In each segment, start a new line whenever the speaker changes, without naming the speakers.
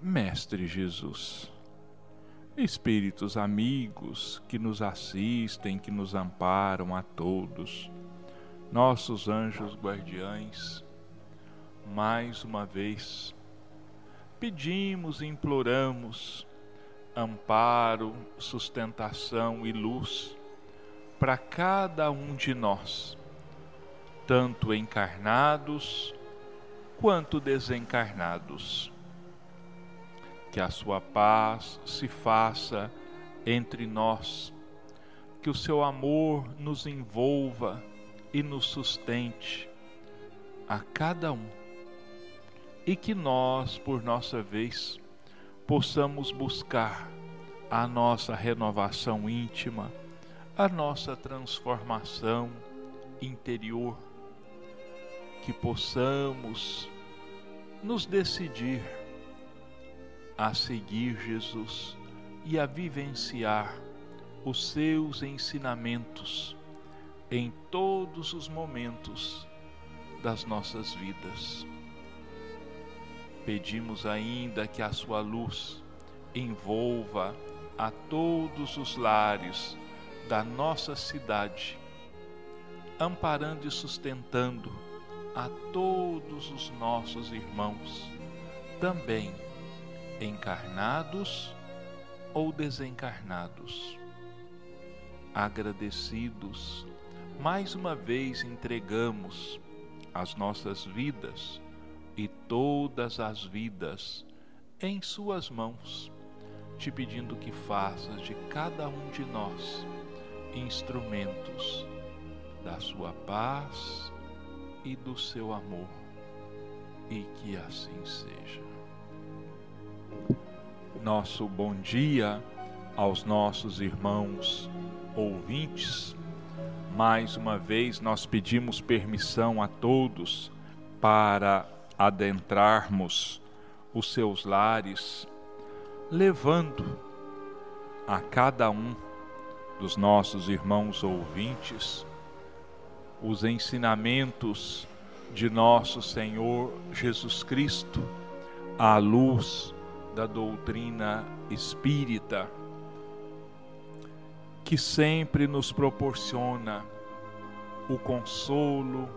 Mestre Jesus. Espíritos amigos que nos assistem, que nos amparam a todos, nossos anjos guardiães, mais uma vez pedimos e imploramos amparo, sustentação e luz para cada um de nós, tanto encarnados quanto desencarnados. Que a sua paz se faça entre nós, que o seu amor nos envolva e nos sustente a cada um, e que nós, por nossa vez, possamos buscar a nossa renovação íntima, a nossa transformação interior, que possamos nos decidir a seguir Jesus e a vivenciar os seus ensinamentos em todos os momentos das nossas vidas. Pedimos ainda que a sua luz envolva a todos os lares da nossa cidade, amparando e sustentando a todos os nossos irmãos, também encarnados ou desencarnados. Agradecidos, mais uma vez entregamos as nossas vidas e todas as vidas em Suas mãos, te pedindo que faças de cada um de nós instrumentos da Sua paz e do seu amor, e que assim seja. Nosso bom dia aos nossos irmãos ouvintes. Mais uma vez nós pedimos permissão a todos para adentrarmos os seus lares, levando a cada um dos nossos irmãos ouvintes os ensinamentos de nosso Senhor Jesus Cristo à luz da doutrina espírita, que sempre nos proporciona o consolo,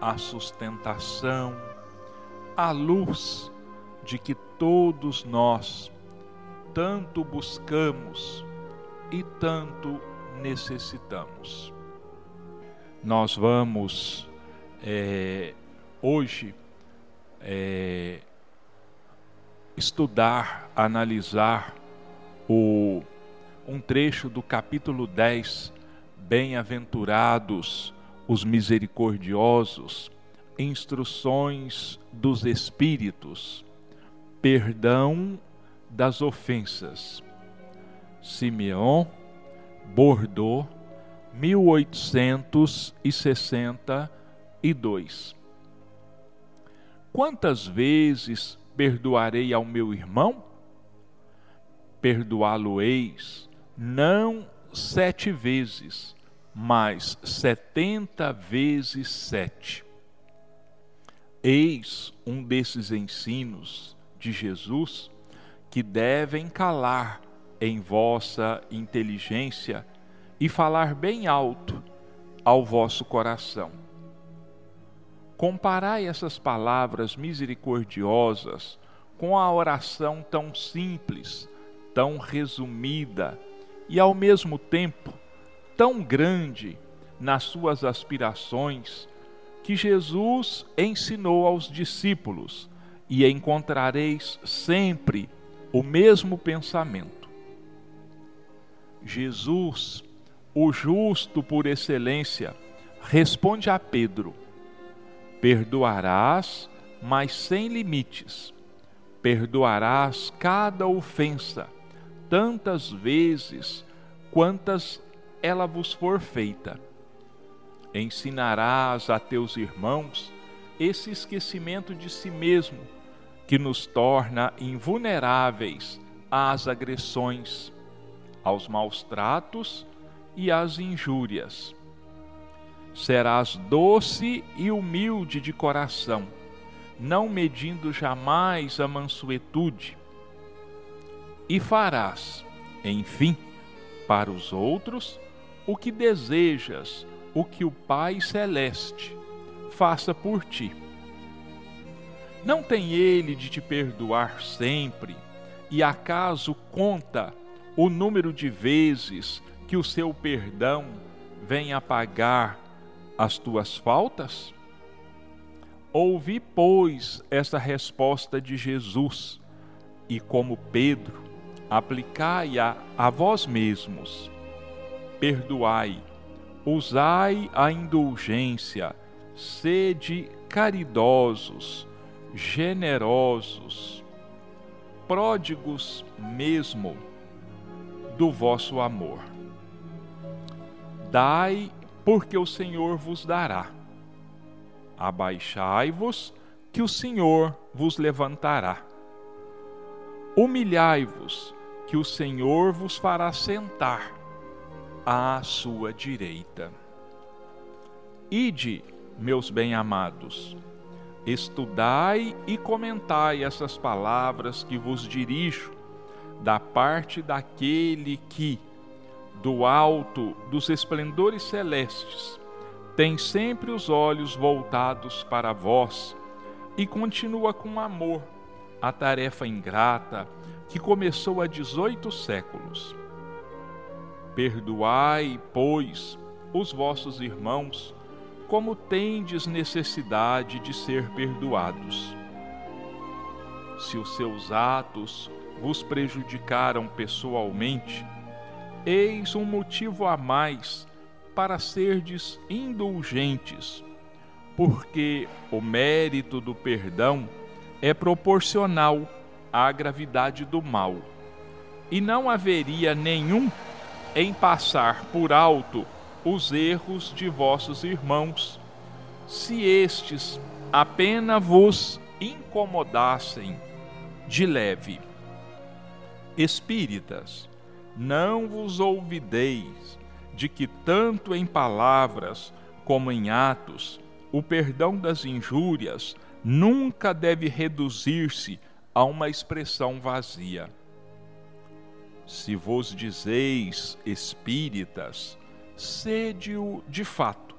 a sustentação, a luz de que todos nós tanto buscamos e tanto necessitamos. Nós vamos é, hoje é, estudar, analisar o, um trecho do capítulo 10, Bem-aventurados os misericordiosos, instruções dos Espíritos, perdão das ofensas. Simeão, Bordeaux, 1862. Quantas vezes perdoarei ao meu irmão? Perdoá-lo-eis, não sete vezes, mas setenta vezes sete. Eis um desses ensinos de Jesus que devem calar em vossa inteligência e falar bem alto ao vosso coração. Comparai essas palavras misericordiosas com a oração tão simples, tão resumida e ao mesmo tempo tão grande nas suas aspirações que Jesus ensinou aos discípulos, e encontrareis sempre o mesmo pensamento. Jesus, o justo por excelência, responde a Pedro: Perdoarás, mas sem limites. Perdoarás cada ofensa, tantas vezes quantas ela vos for feita ensinarás a teus irmãos esse esquecimento de si mesmo que nos torna invulneráveis às agressões, aos maus tratos e às injúrias. Serás doce e humilde de coração, não medindo jamais a mansuetude, e farás, enfim, para os outros o que desejas, o que o Pai Celeste faça por ti. Não tem ele de te perdoar sempre, e acaso conta o número de vezes que o seu perdão vem apagar as tuas faltas? Ouvi, pois, esta resposta de Jesus, e como Pedro, aplicai-a a vós mesmos. Perdoai, usai a indulgência, sede caridosos, generosos, pródigos mesmo do vosso amor. Dai, porque o Senhor vos dará. Abaixai-vos, que o Senhor vos levantará. Humilhai-vos, que o Senhor vos fará sentar à sua direita. Ide, meus bem-amados, estudai e comentai essas palavras que vos dirijo, da parte daquele que, do alto dos esplendores celestes, tem sempre os olhos voltados para vós e continua com amor a tarefa ingrata que começou há 18 séculos. Perdoai, pois, os vossos irmãos, como tendes necessidade de ser perdoados. Se os seus atos vos prejudicaram pessoalmente, eis um motivo a mais para serdes indulgentes, porque o mérito do perdão é proporcional à gravidade do mal, e não haveria nenhum em passar por alto os erros de vossos irmãos, se estes apenas vos incomodassem de leve. Espíritas, não vos ouvideis de que tanto em palavras como em atos o perdão das injúrias nunca deve reduzir-se a uma expressão vazia. Se vos dizeis espíritas, sede-o de fato.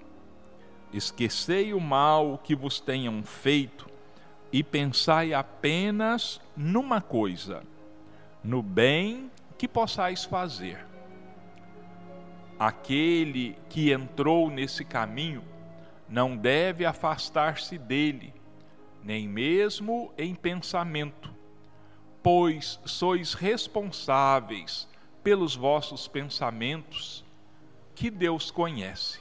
Esquecei o mal que vos tenham feito e pensai apenas numa coisa, no bem que possais fazer. Aquele que entrou nesse caminho não deve afastar-se dele, nem mesmo em pensamento, pois sois responsáveis pelos vossos pensamentos que Deus conhece.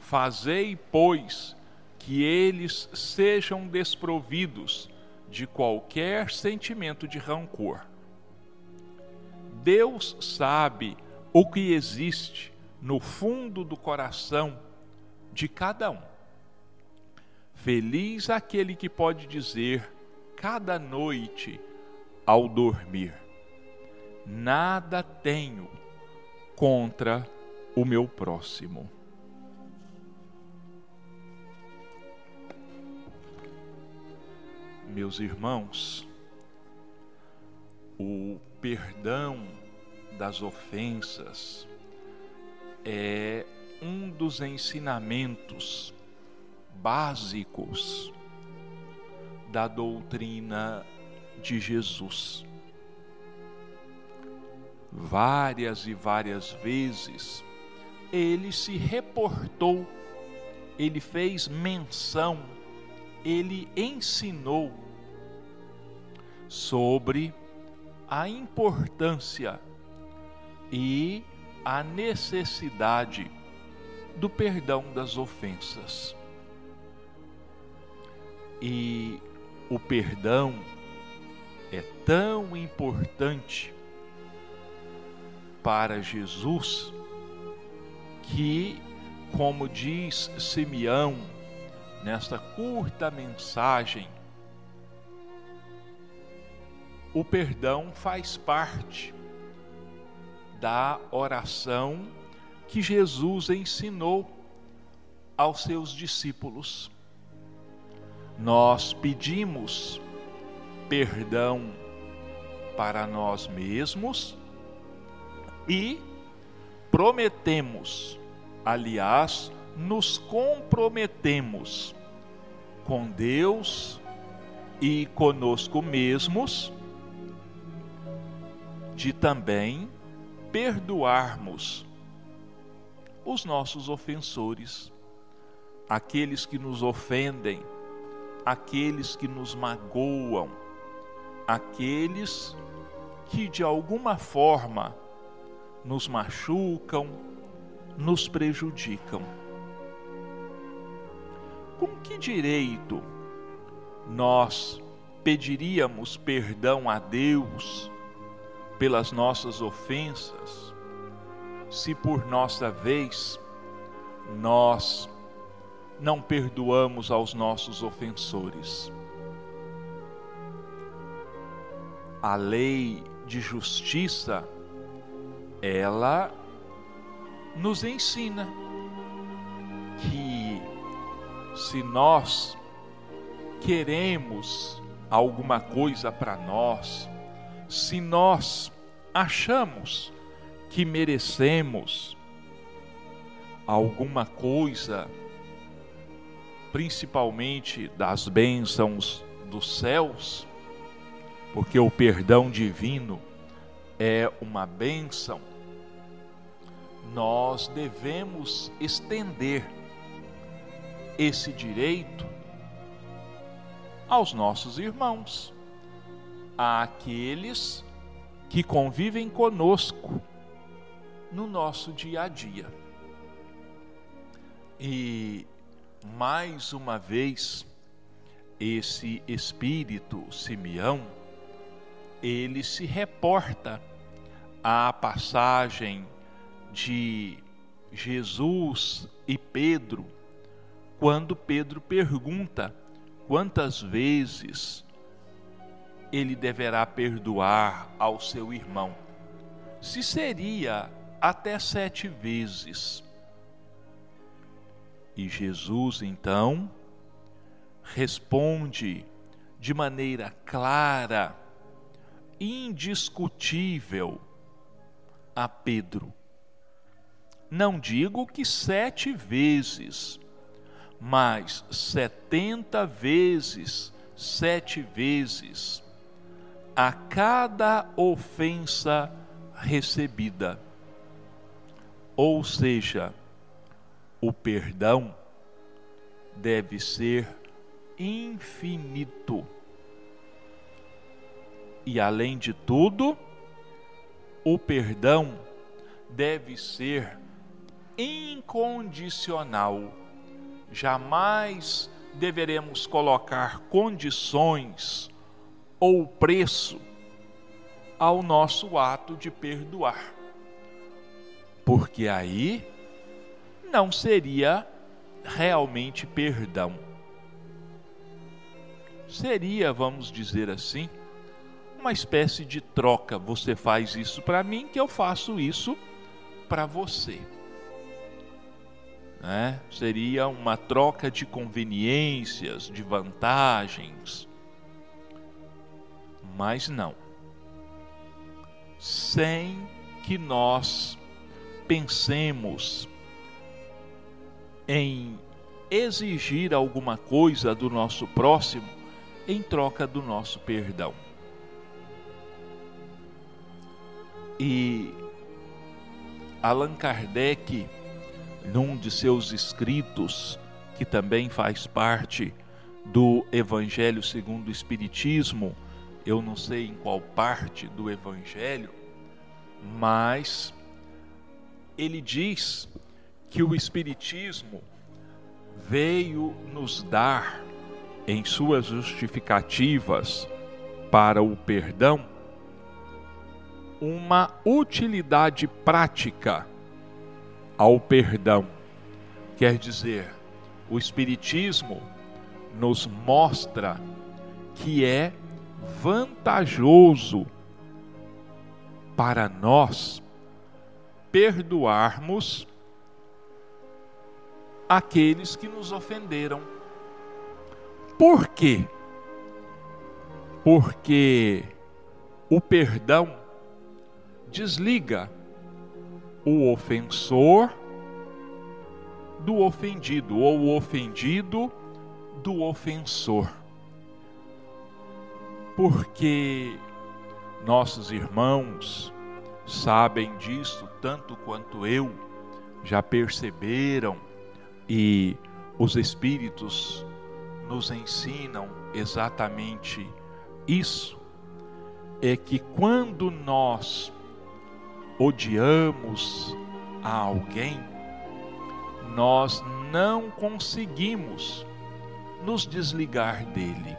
Fazei, pois, que eles sejam desprovidos de qualquer sentimento de rancor. Deus sabe o que existe no fundo do coração de cada um. Feliz aquele que pode dizer cada noite ao dormir: Nada tenho contra o meu próximo. Meus irmãos, o perdão das ofensas é um dos ensinamentos básicos da doutrina de Jesus. Várias e várias vezes, ele se reportou, ele fez menção, ele ensinou sobre a importância e a necessidade do perdão das ofensas. E o perdão é tão importante para Jesus que, como diz Simeão nesta curta mensagem, o perdão faz parte da oração que Jesus ensinou aos seus discípulos. Nós pedimos perdão para nós mesmos e prometemos, aliás, nos comprometemos com Deus e conosco mesmos de também perdoarmos os nossos ofensores, aqueles que nos ofendem, aqueles que nos magoam, aqueles que de alguma forma nos machucam, nos prejudicam. Com que direito nós pediríamos perdão a Deus pelas nossas ofensas, se por nossa vez nós não perdoamos aos nossos ofensores? A lei de justiça ela nos ensina que se nós queremos alguma coisa para nós, se nós achamos que merecemos alguma coisa, principalmente das bênçãos dos céus, porque o perdão divino é uma bênção, nós devemos estender esse direito aos nossos irmãos, àqueles que convivem conosco no nosso dia a dia. E mais uma vez, esse espírito Simeão, ele se reporta à passagem de Jesus e Pedro, quando Pedro pergunta quantas vezes ele deverá perdoar ao seu irmão. Se seria até sete vezes. E Jesus então responde de maneira clara, indiscutível, a Pedro: não digo que sete vezes, mas setenta vezes, sete vezes, a cada ofensa recebida. Ou seja, o perdão deve ser infinito. E além de tudo, o perdão deve ser incondicional. Jamais deveremos colocar condições ou preço ao nosso ato de perdoar. Porque aí não seria realmente perdão. Seria, vamos dizer assim, uma espécie de troca. Você faz isso para mim, que eu faço isso para você né? seria uma troca de conveniências, de vantagens. Mas não. Sem que nós pensemos em exigir alguma coisa do nosso próximo em troca do nosso perdão. E Allan Kardec num de seus escritos, que também faz parte do Evangelho segundo o Espiritismo, eu não sei em qual parte do Evangelho, mas ele diz que o Espiritismo veio nos dar, em suas justificativas para o perdão, uma utilidade prática ao perdão. Quer dizer, o Espiritismo nos mostra que é vantajoso para nós perdoarmos aqueles que nos ofenderam. Por quê? Porque o perdão desliga o ofensor do ofendido, ou o ofendido do ofensor. Porque nossos irmãos sabem disso tanto quanto eu, já perceberam e os Espíritos nos ensinam exatamente isso. É que quando nós odiamos a alguém, nós não conseguimos nos desligar dele.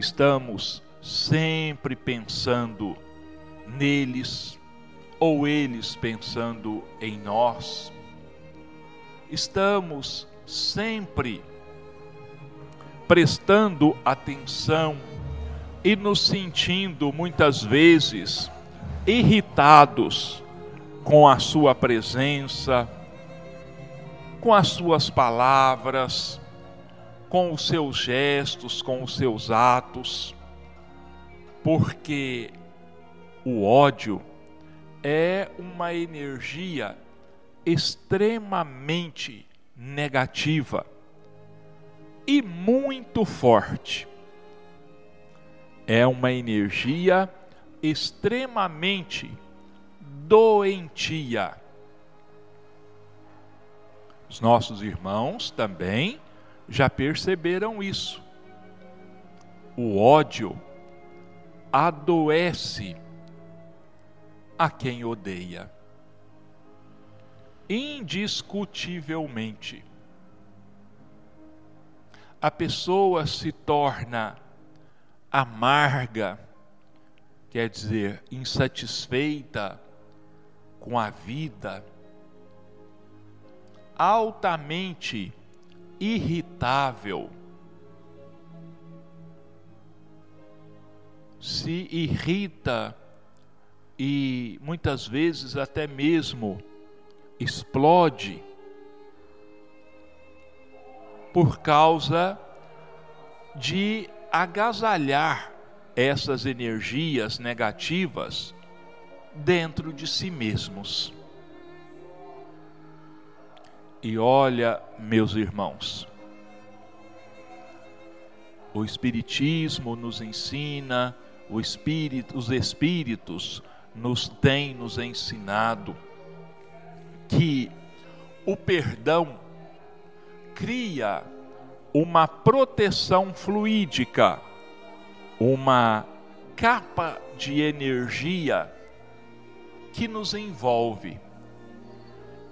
Estamos sempre pensando neles ou eles pensando em nós. Estamos sempre prestando atenção e nos sentindo muitas vezes irritados com a sua presença, com as suas palavras, com os seus gestos, com os seus atos, porque o ódio é uma energia extremamente negativa e muito forte. É uma energia extremamente doentia. Os nossos irmãos também já perceberam isso. O ódio adoece a quem odeia. Indiscutivelmente. A pessoa se torna amarga, quer dizer, insatisfeita com a vida, altamente irritável, se irrita e muitas vezes até mesmo explode por causa de agasalhar essas energias negativas dentro de si mesmos. E olha, meus irmãos, o Espiritismo nos ensina, o Espírito, os Espíritos nos têm nos ensinado que o perdão cria uma proteção fluídica, uma capa de energia que nos envolve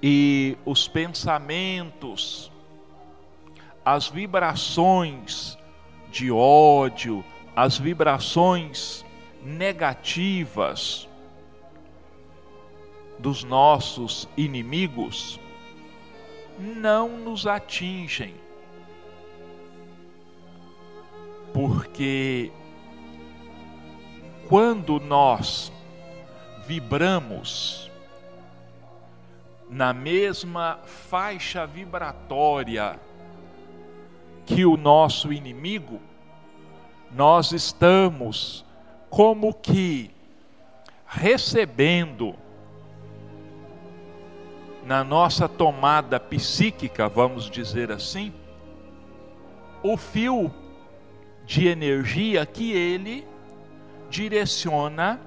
e os pensamentos, as vibrações de ódio, as vibrações negativas dos nossos inimigos não nos atingem. Porque quando nós vibramos na mesma faixa vibratória que o nosso inimigo, nós estamos como que recebendo na nossa tomada psíquica, vamos dizer assim, o fio de energia que ele direciona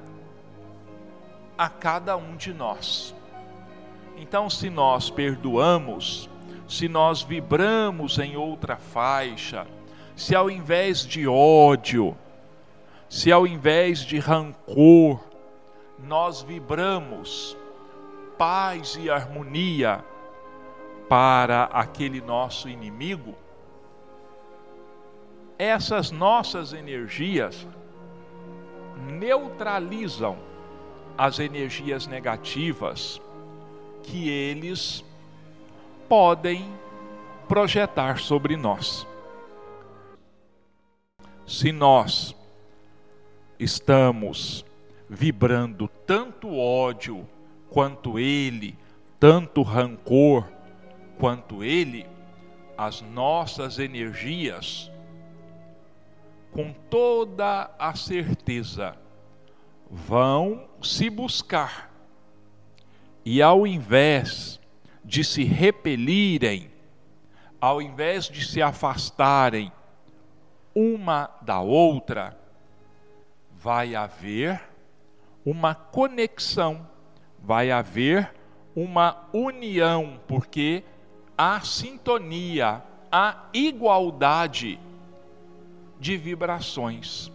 a cada um de nós. Então, se nós perdoamos, se nós vibramos em outra faixa, se ao invés de ódio, se ao invés de rancor, nós vibramos paz e harmonia para aquele nosso inimigo, essas nossas energias neutralizam as energias negativas que eles podem projetar sobre nós. Se nós estamos vibrando tanto ódio quanto ele, tanto rancor quanto ele, as nossas energias, com toda a certeza, vão se buscar. E ao invés de se repelirem, ao invés de se afastarem uma da outra, vai haver uma conexão, vai haver uma união, porque há sintonia, há igualdade de vibrações.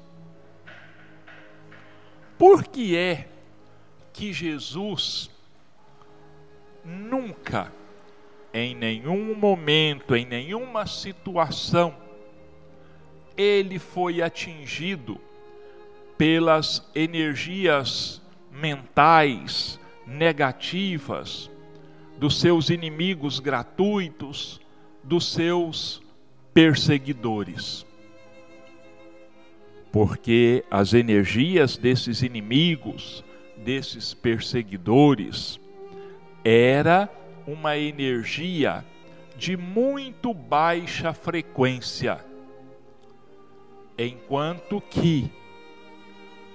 Por que é que Jesus nunca, em nenhum momento, em nenhuma situação, ele foi atingido pelas energias mentais negativas dos seus inimigos gratuitos, dos seus perseguidores. Porque as energias desses inimigos, desses perseguidores, era uma energia de muito baixa frequência, enquanto que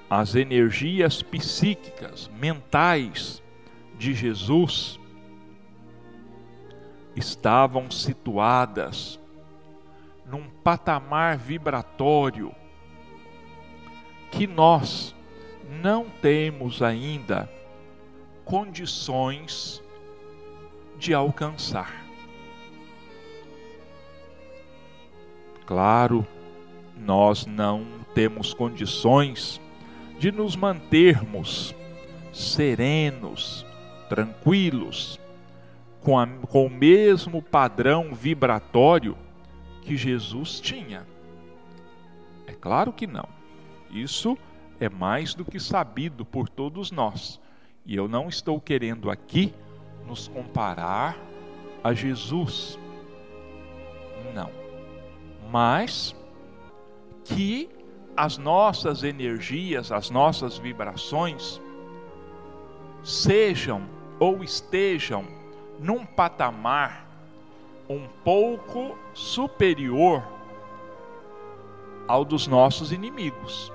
as energias psíquicas, mentais de Jesus estavam situadas num patamar vibratório que nós não temos ainda condições de alcançar. Claro, nós não temos condições de nos mantermos serenos, tranquilos, com, a, com o mesmo padrão vibratório que Jesus tinha? É claro que não. Isso é mais do que sabido por todos nós. E eu não estou querendo aqui nos comparar a Jesus. Não. Mas que as nossas energias, as nossas vibrações sejam ou estejam num patamar um pouco superior ao dos nossos inimigos.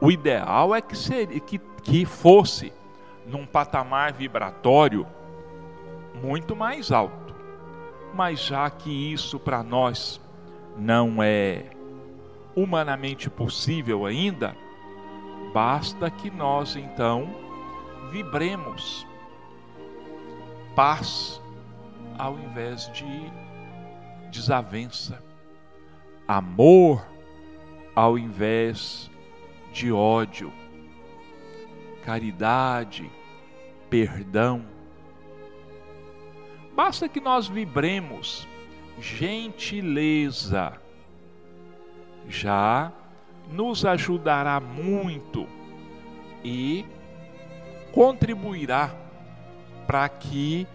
O ideal é que, seria, que, que fosse num patamar vibratório muito mais alto. Mas já que isso para nós não é humanamente possível ainda, basta que nós então vibremos paz ao invés de desavença, amor ao invés de ódio, caridade, perdão. Basta que nós vibremos gentileza, já nos ajudará muito e contribuirá para que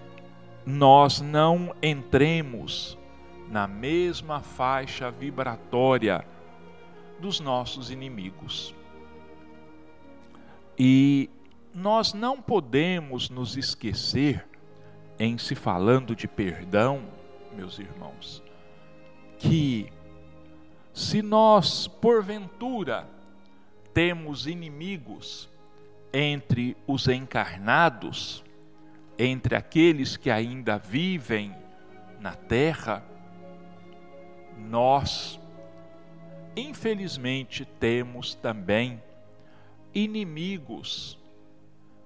nós não entremos na mesma faixa vibratória dos nossos inimigos. E nós não podemos nos esquecer, em se falando de perdão, meus irmãos, que se nós, porventura, temos inimigos entre os encarnados, entre aqueles que ainda vivem na terra, nós, infelizmente, temos também inimigos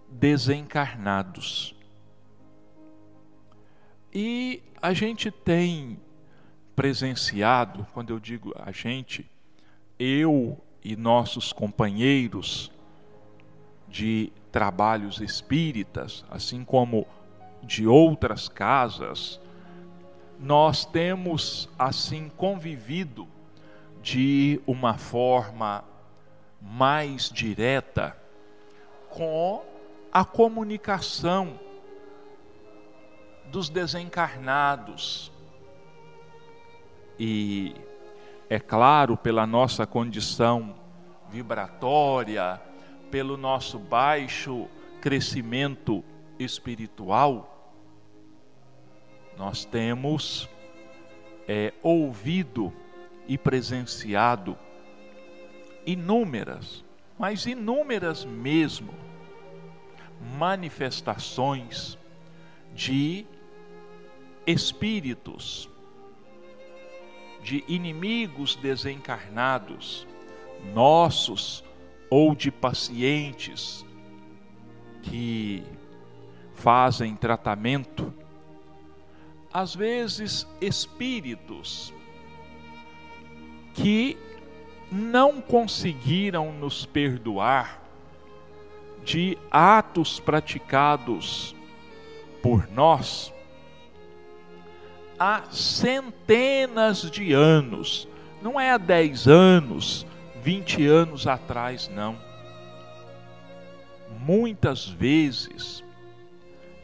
desencarnados. E a gente tem presenciado, quando eu digo a gente, eu e nossos companheiros de trabalhos espíritas, assim como de outras casas, nós temos assim convivido de uma forma mais direta com a comunicação dos desencarnados. E é claro, pela nossa condição vibratória, pelo nosso baixo crescimento espiritual, nós temos é, ouvido e presenciado inúmeras mas inúmeras mesmo manifestações de espíritos, de inimigos desencarnados, nossos ou de pacientes que fazem tratamento, às vezes espíritos que não conseguiram nos perdoar de atos praticados por nós há centenas de anos, não é há 10 anos, 20 anos atrás, não. Muitas vezes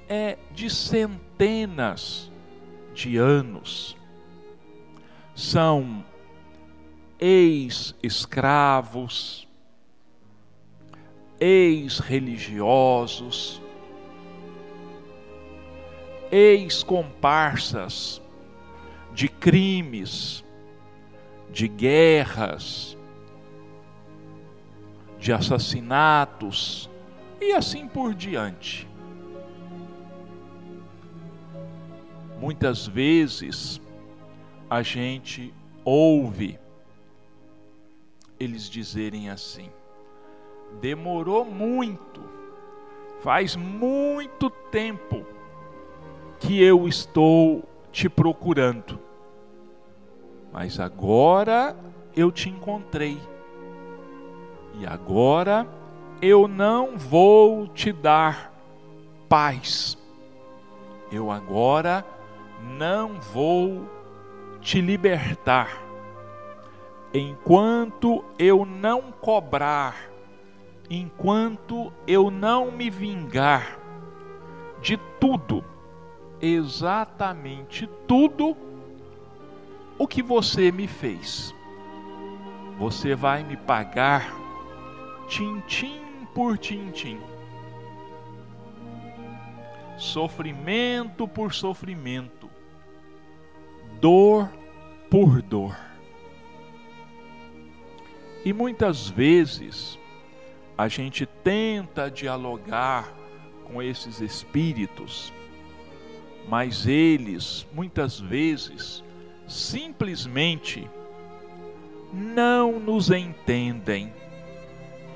é de centenas de anos. São ex-escravos, ex-religiosos, ex-comparsas de crimes, de guerras, de assassinatos e assim por diante. Muitas vezes a gente ouve eles dizerem assim: demorou muito, faz muito tempo que eu estou te procurando, mas agora eu te encontrei, e agora eu não vou te dar paz, eu agora não vou te libertar enquanto eu não cobrar, enquanto eu não me vingar de tudo, exatamente tudo o que você me fez. Você vai me pagar tintim por tintim. Sofrimento por sofrimento, dor por dor. E muitas vezes a gente tenta dialogar com esses espíritos, mas eles muitas vezes simplesmente não nos entendem.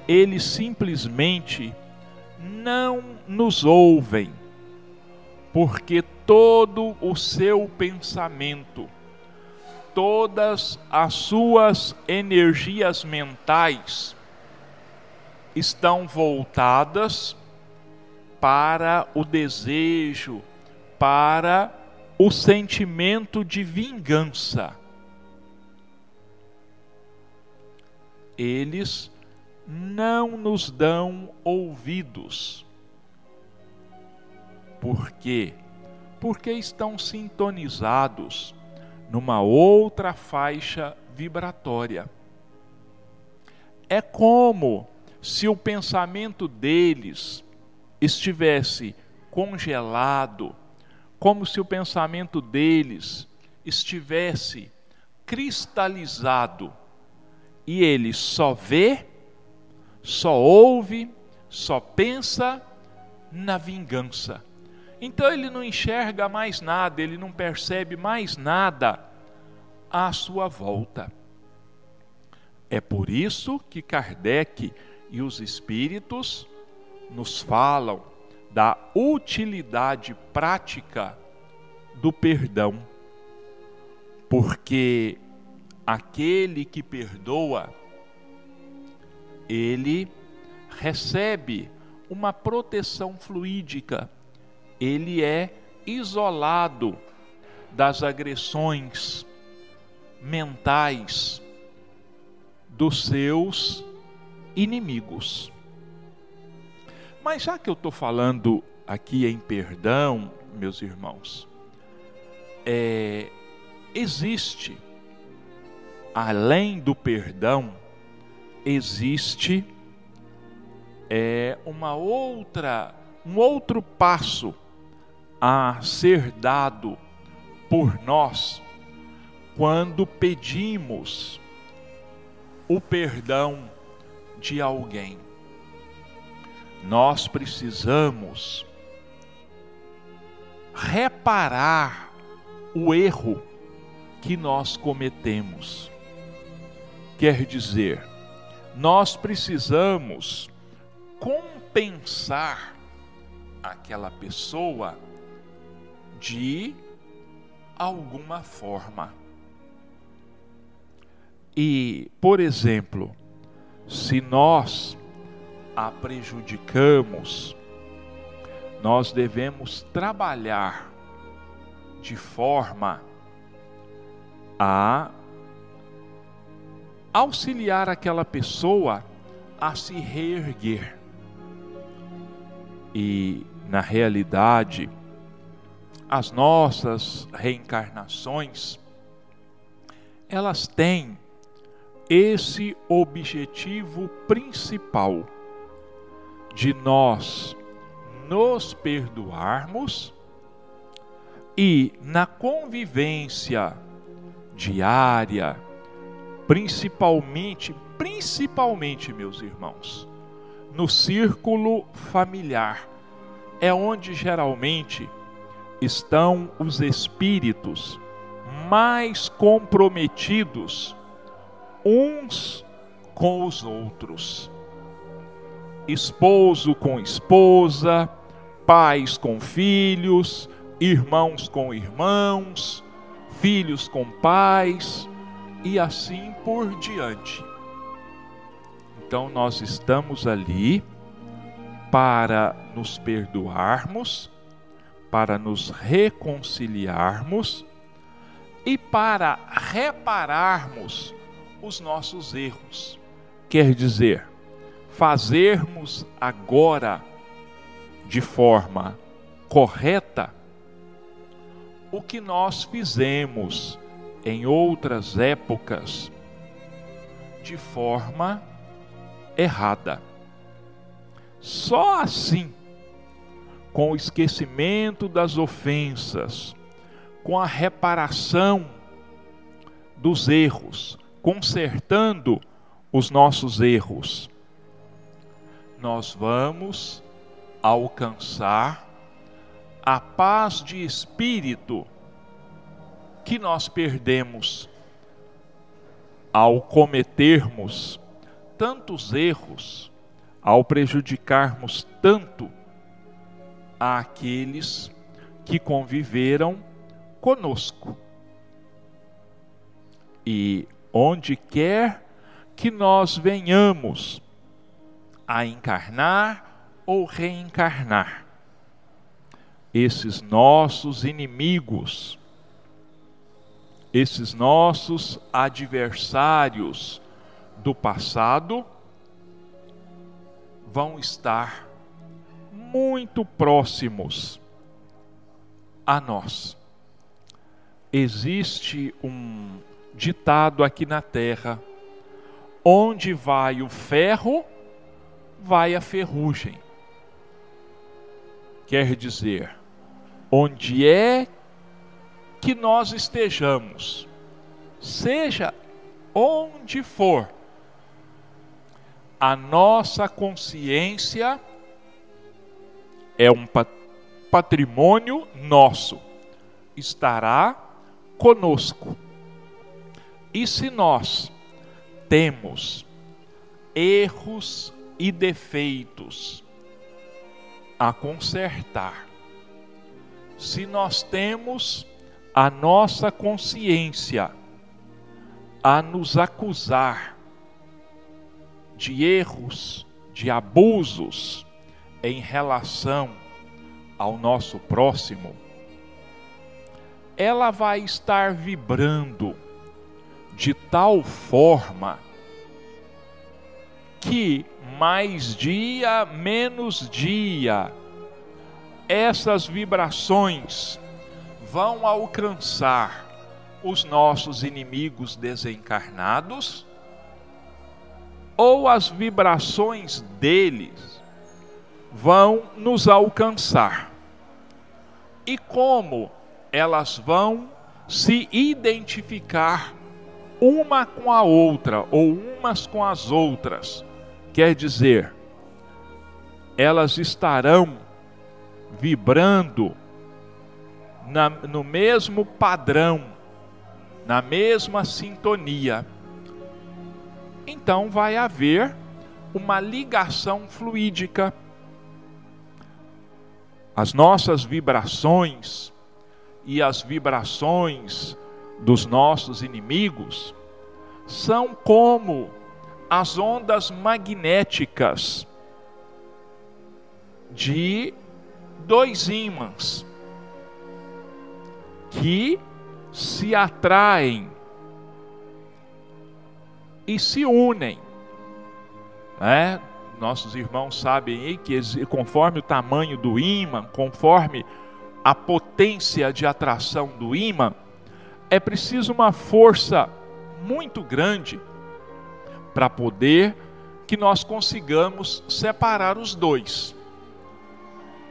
Eles simplesmente não nos ouvem, porque todo o seu pensamento todas as suas energias mentais estão voltadas para o desejo, para o sentimento de vingança. Eles não nos dão ouvidos. Por quê? Porque estão sintonizados numa outra faixa vibratória. É como se o pensamento deles estivesse congelado, como se o pensamento deles estivesse cristalizado e ele só vê, só ouve, só pensa na vingança. Então ele não enxerga mais nada, ele não percebe mais nada à sua volta. É por isso que Kardec e os espíritos nos falam da utilidade prática do perdão. Porque aquele que perdoa, ele recebe uma proteção fluídica ele é isolado das agressões mentais dos seus inimigos. Mas já que eu estou falando aqui em perdão, meus irmãos, é, existe, além do perdão, existe é, uma outra, um outro passo a ser dado por nós quando pedimos o perdão de alguém. Nós precisamos reparar o erro que nós cometemos. Quer dizer, nós precisamos compensar aquela pessoa de alguma forma. E, por exemplo, se nós a prejudicamos, nós devemos trabalhar de forma a auxiliar aquela pessoa a se reerguer. E, na realidade, as nossas reencarnações, elas têm esse objetivo principal de nós nos perdoarmos e na convivência diária, principalmente, principalmente, meus irmãos, no círculo familiar, é onde geralmente estão os espíritos mais comprometidos uns com os outros. Esposo com esposa, pais com filhos, irmãos com irmãos, filhos com pais e assim por diante. Então nós estamos ali para nos perdoarmos, para nos reconciliarmos e para repararmos os nossos erros. Quer dizer, fazermos agora de forma correta o que nós fizemos em outras épocas de forma errada. Só assim, com o esquecimento das ofensas, com a reparação dos erros, consertando os nossos erros, nós vamos alcançar a paz de espírito que nós perdemos ao cometermos tantos erros, ao prejudicarmos tanto àqueles que conviveram conosco. E onde quer que nós venhamos a encarnar ou reencarnar, esses nossos inimigos, esses nossos adversários do passado, vão estar muito próximos a nós. Existe um ditado aqui na terra: onde vai o ferro, vai a ferrugem. Quer dizer, onde é que nós estejamos, seja onde for, a nossa consciência é um patrimônio nosso, estará conosco. E se nós temos erros e defeitos a consertar, se nós temos a nossa consciência a nos acusar de erros, de abusos em relação ao nosso próximo, ela vai estar vibrando de tal forma que mais dia, menos dia, essas vibrações vão alcançar os nossos inimigos desencarnados ou as vibrações deles vão nos alcançar. E como elas vão se identificar uma com a outra ou umas com as outras, quer dizer, elas estarão vibrando na, no mesmo padrão, na mesma sintonia. Então vai haver uma ligação fluídica. As nossas vibrações e as vibrações dos nossos inimigos são como as ondas magnéticas de dois ímãs que se atraem e se unem. Né? Nossos irmãos sabem que conforme o tamanho do ímã, conforme a potência de atração do ímã, é preciso uma força muito grande para poder que nós consigamos separar os dois.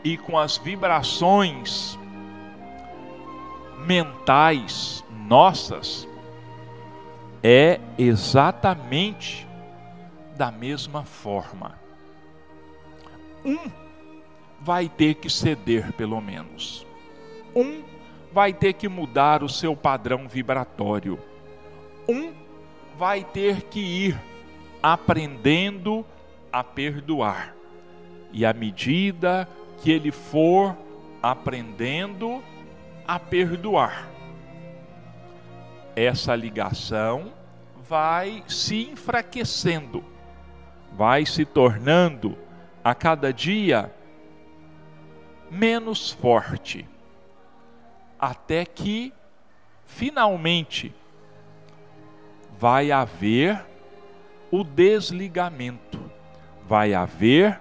E com as vibrações mentais nossas, é exatamente da mesma forma. Um vai ter que ceder, pelo menos. Um vai ter que mudar o seu padrão vibratório. Um vai ter que ir aprendendo a perdoar. E à medida que ele for aprendendo a perdoar, essa ligação vai se enfraquecendo, vai se tornando a cada dia menos forte, até que finalmente vai haver o desligamento, vai haver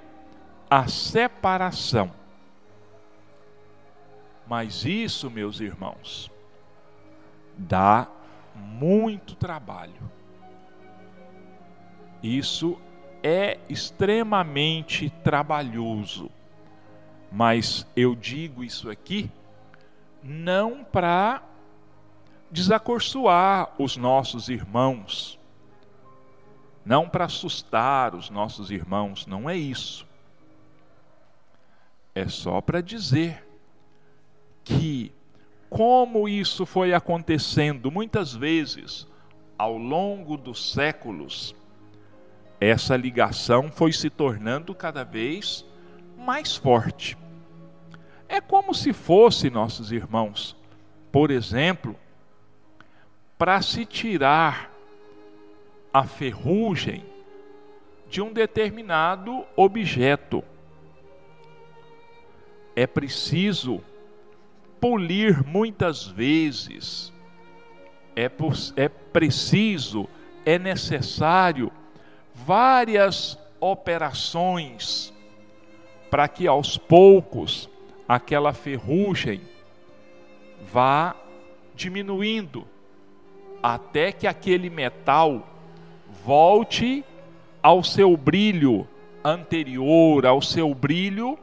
a separação. Mas isso, meus irmãos, dá muito trabalho. Isso é extremamente trabalhoso. Mas eu digo isso aqui não para desacorçoar os nossos irmãos, não para assustar os nossos irmãos, não é isso. É só para dizer que como isso foi acontecendo muitas vezes ao longo dos séculos, essa ligação foi se tornando cada vez mais forte. É como se fosse, nossos irmãos, por exemplo, para se tirar a ferrugem de um determinado objeto. É preciso polir muitas vezes, é, é preciso, é necessário várias operações para que aos poucos aquela ferrugem vá diminuindo até que aquele metal volte ao seu brilho anterior, ao seu brilho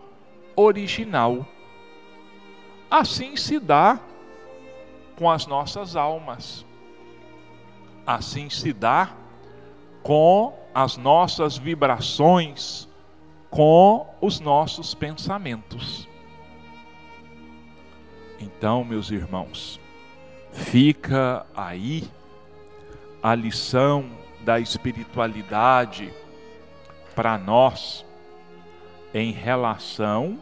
original. Assim se dá com as nossas almas. Assim se dá com as nossas vibrações, com os nossos pensamentos. Então, meus irmãos, fica aí a lição da espiritualidade para nós em relação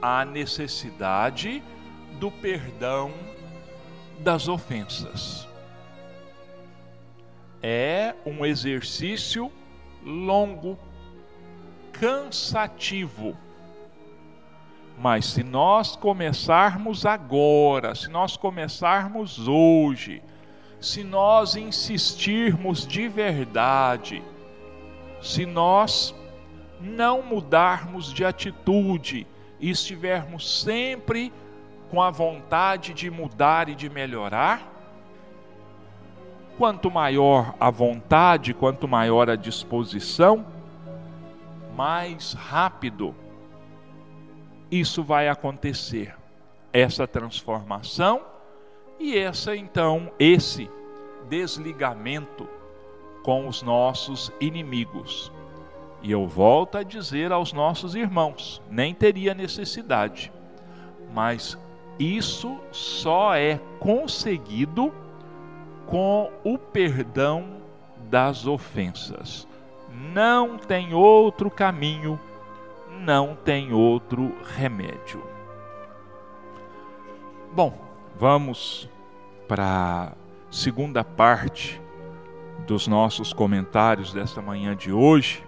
a necessidade do perdão das ofensas. É um exercício longo, cansativo. Mas se nós começarmos agora, se nós começarmos hoje, se nós insistirmos de verdade, se nós não mudarmos de atitude, e estivermos sempre com a vontade de mudar e de melhorar, quanto maior a vontade, quanto maior a disposição, mais rápido isso vai acontecer. Essa transformação e essa então esse desligamento com os nossos inimigos. E eu volto a dizer aos nossos irmãos: nem teria necessidade, mas isso só é conseguido com o perdão das ofensas. Não tem outro caminho, não tem outro remédio. Bom, vamos para a segunda parte dos nossos comentários desta manhã de hoje,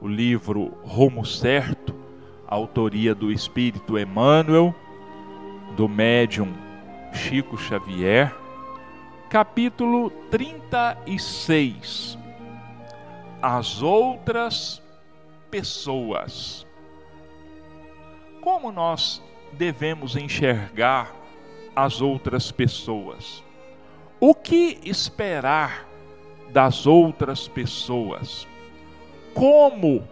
o livro Rumo Certo, autoria do Espírito Emmanuel, do médium Chico Xavier, capítulo 36. As outras pessoas. Como nós devemos enxergar as outras pessoas? O que esperar das outras pessoas? Como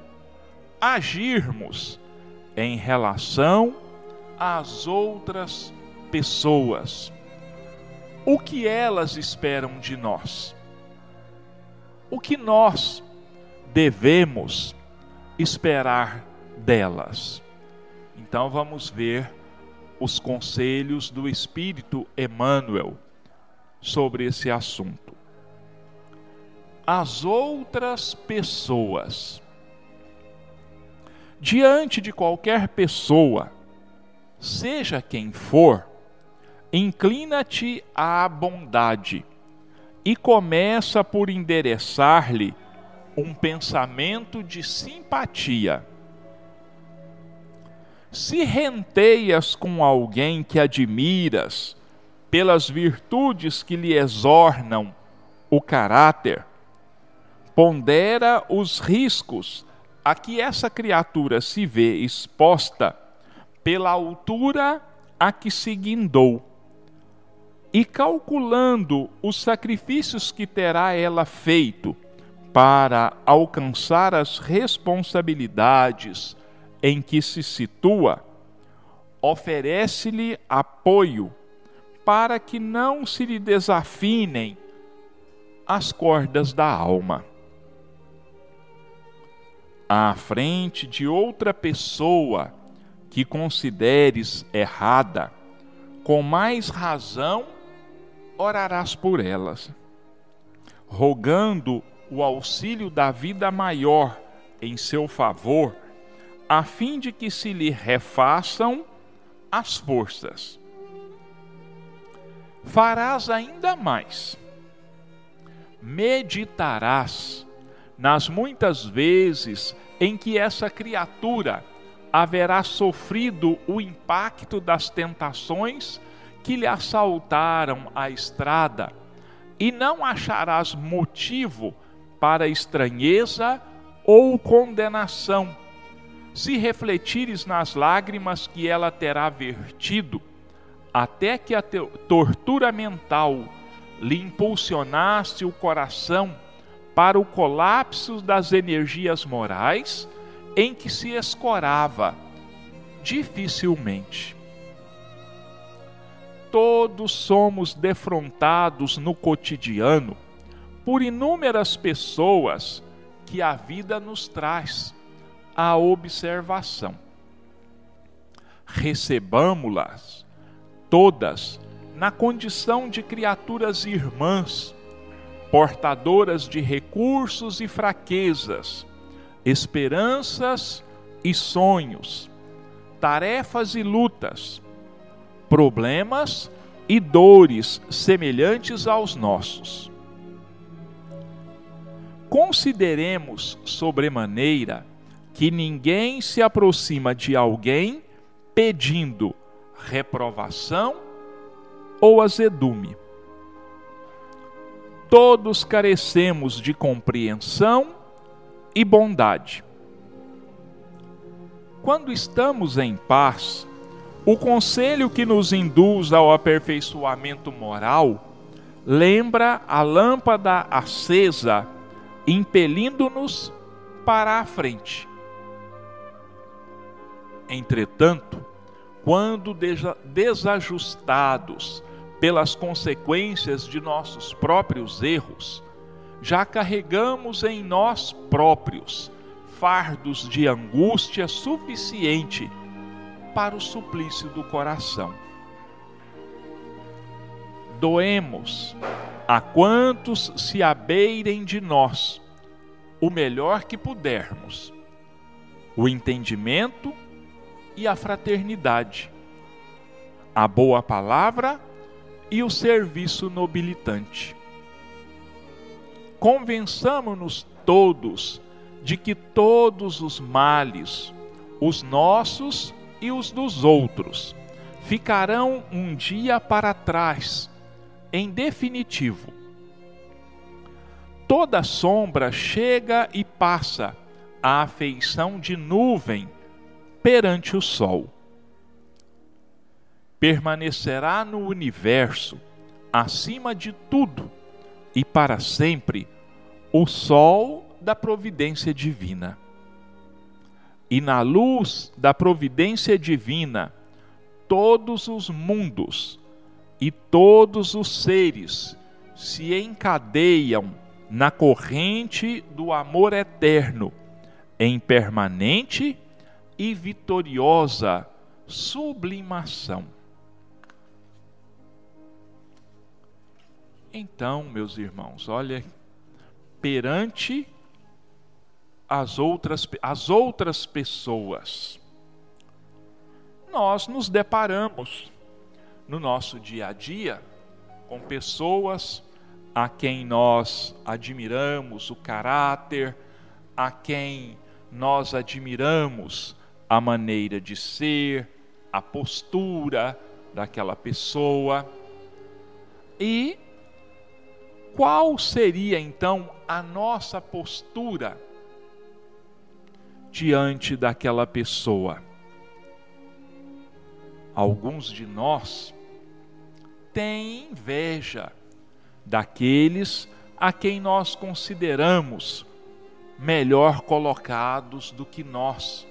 agirmos em relação às outras pessoas? O que elas esperam de nós? O que nós devemos esperar delas? Então vamos ver os conselhos do Espírito Emmanuel sobre esse assunto. As outras pessoas. Diante de qualquer pessoa, seja quem for, inclina-te à bondade e começa por endereçar-lhe um pensamento de simpatia. Se renteias com alguém que admiras, pelas virtudes que lhe exornam o caráter, pondera os riscos a que essa criatura se vê exposta pela altura a que se guindou, e calculando os sacrifícios que terá ela feito para alcançar as responsabilidades em que se situa, oferece-lhe apoio para que não se lhe desafinem as cordas da alma. À frente de outra pessoa que consideres errada, com mais razão orarás por elas, rogando o auxílio da vida maior em seu favor, a fim de que se lhe refaçam as forças farás ainda mais. Meditarás nas muitas vezes em que essa criatura haverá sofrido o impacto das tentações que lhe assaltaram a estrada, e não acharás motivo para estranheza ou condenação, se refletires nas lágrimas que ela terá vertido até que a tortura mental lhe impulsionasse o coração para o colapso das energias morais em que se escorava dificilmente. Todos somos defrontados no cotidiano por inúmeras pessoas que a vida nos traz à observação. Recebamos-las todas na condição de criaturas irmãs, portadoras de recursos e fraquezas, esperanças e sonhos, tarefas e lutas, problemas e dores semelhantes aos nossos. Consideremos sobremaneira que ninguém se aproxima de alguém pedindo reprovação ou azedume. Todos carecemos de compreensão e bondade. Quando estamos em paz, o conselho que nos induz ao aperfeiçoamento moral lembra a lâmpada acesa, impelindo-nos para a frente. Entretanto, quando desajustados pelas consequências de nossos próprios erros, já carregamos em nós próprios fardos de angústia suficiente para o suplício do coração. Doemos a quantos se abeirem de nós o melhor que pudermos, o entendimento e a fraternidade, a boa palavra e o serviço nobilitante. Convençamo-nos todos de que todos os males, os nossos e os dos outros, ficarão um dia para trás, em definitivo. Toda sombra chega e passa à afeição de nuvem perante o sol. Permanecerá no universo, acima de tudo e para sempre, o sol da providência divina. E na luz da providência divina, todos os mundos e todos os seres se encadeiam na corrente do amor eterno, em permanente e vitoriosa sublimação. Então, meus irmãos, olha, perante as outras, as outras pessoas. Nós nos deparamos no nosso dia a dia com pessoas a quem nós admiramos o caráter, a quem nós admiramos a maneira de ser, a postura daquela pessoa. E qual seria então a nossa postura diante daquela pessoa. Alguns de nós têm inveja daqueles a quem nós consideramos melhor colocados do que nós,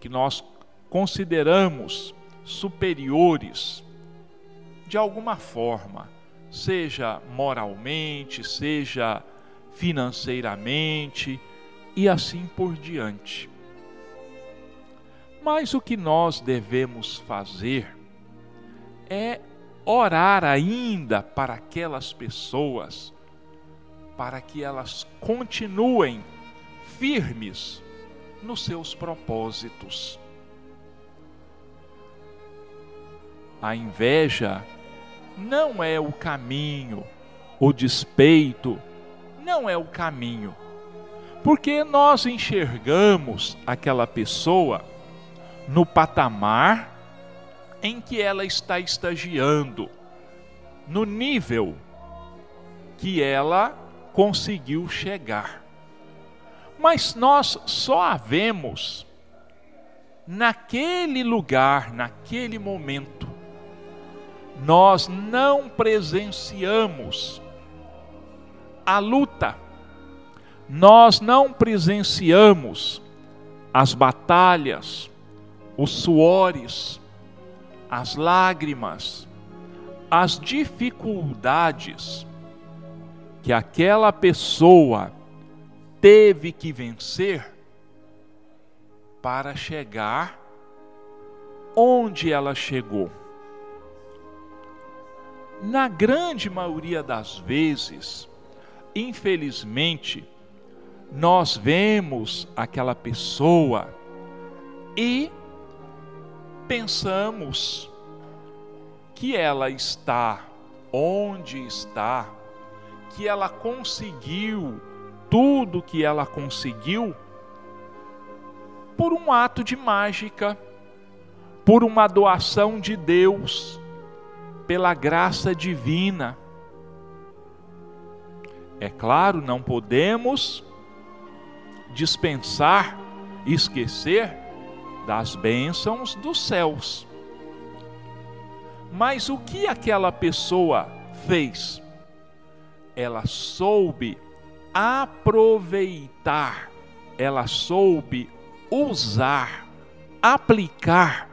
que nós consideramos superiores de alguma forma, seja moralmente, seja financeiramente, e assim por diante. Mas o que nós devemos fazer é orar ainda para aquelas pessoas, para que elas continuem firmes nos seus propósitos. A inveja não é o caminho, o despeito não é o caminho porque nós enxergamos aquela pessoa no patamar em que ela está estagiando, no nível que ela conseguiu chegar. Mas nós só a vemos naquele lugar, naquele momento. Nós não presenciamos a luta nós não presenciamos as batalhas, os suores, as lágrimas, as dificuldades que aquela pessoa teve que vencer para chegar onde ela chegou. Na grande maioria das vezes, infelizmente, nós vemos aquela pessoa e pensamos que ela está onde está, que ela conseguiu tudo que ela conseguiu por um ato de mágica, por uma doação de Deus, pela graça divina. É claro, não podemos dispensar esquecer das bênçãos dos céus. Mas o que aquela pessoa fez? Ela soube aproveitar, ela soube usar, aplicar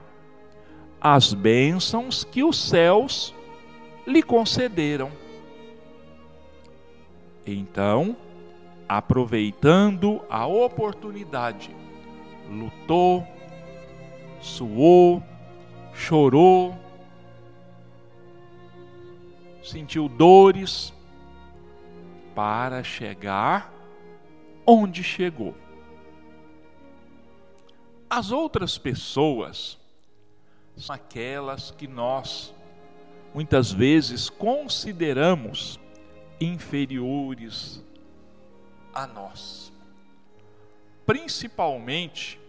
as bênçãos que os céus lhe concederam. Então, aproveitando a oportunidade, lutou, suou, chorou, sentiu dores para chegar onde chegou. As outras pessoas são aquelas que nós muitas vezes consideramos inferiores a nós. Principalmente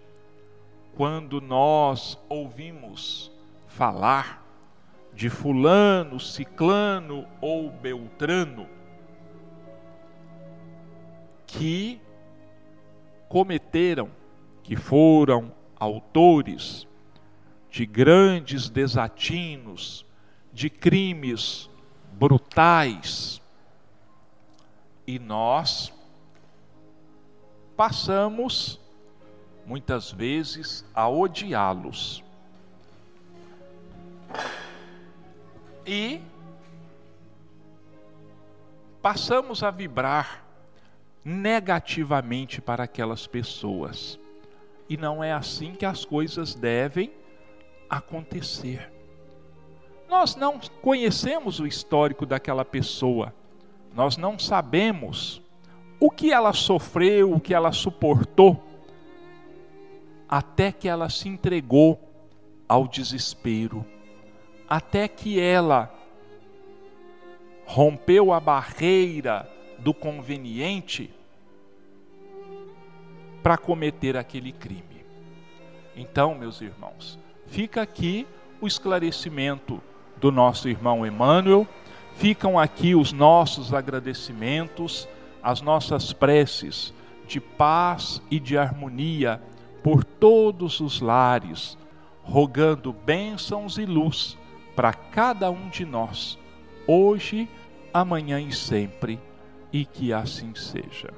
quando nós ouvimos falar de Fulano, Ciclano ou Beltrano que cometeram, que foram autores de grandes desatinos, de crimes brutais, e nós passamos muitas vezes a odiá-los. E passamos a vibrar negativamente para aquelas pessoas. E não é assim que as coisas devem acontecer. Nós não conhecemos o histórico daquela pessoa, nós não sabemos o que ela sofreu, o que ela suportou, até que ela se entregou ao desespero, até que ela rompeu a barreira do conveniente para cometer aquele crime. Então, meus irmãos, fica aqui o esclarecimento do nosso irmão Emmanuel, ficam aqui os nossos agradecimentos as nossas preces de paz e de harmonia por todos os lares, rogando bênçãos e luz para cada um de nós, hoje, amanhã e sempre, e que assim seja.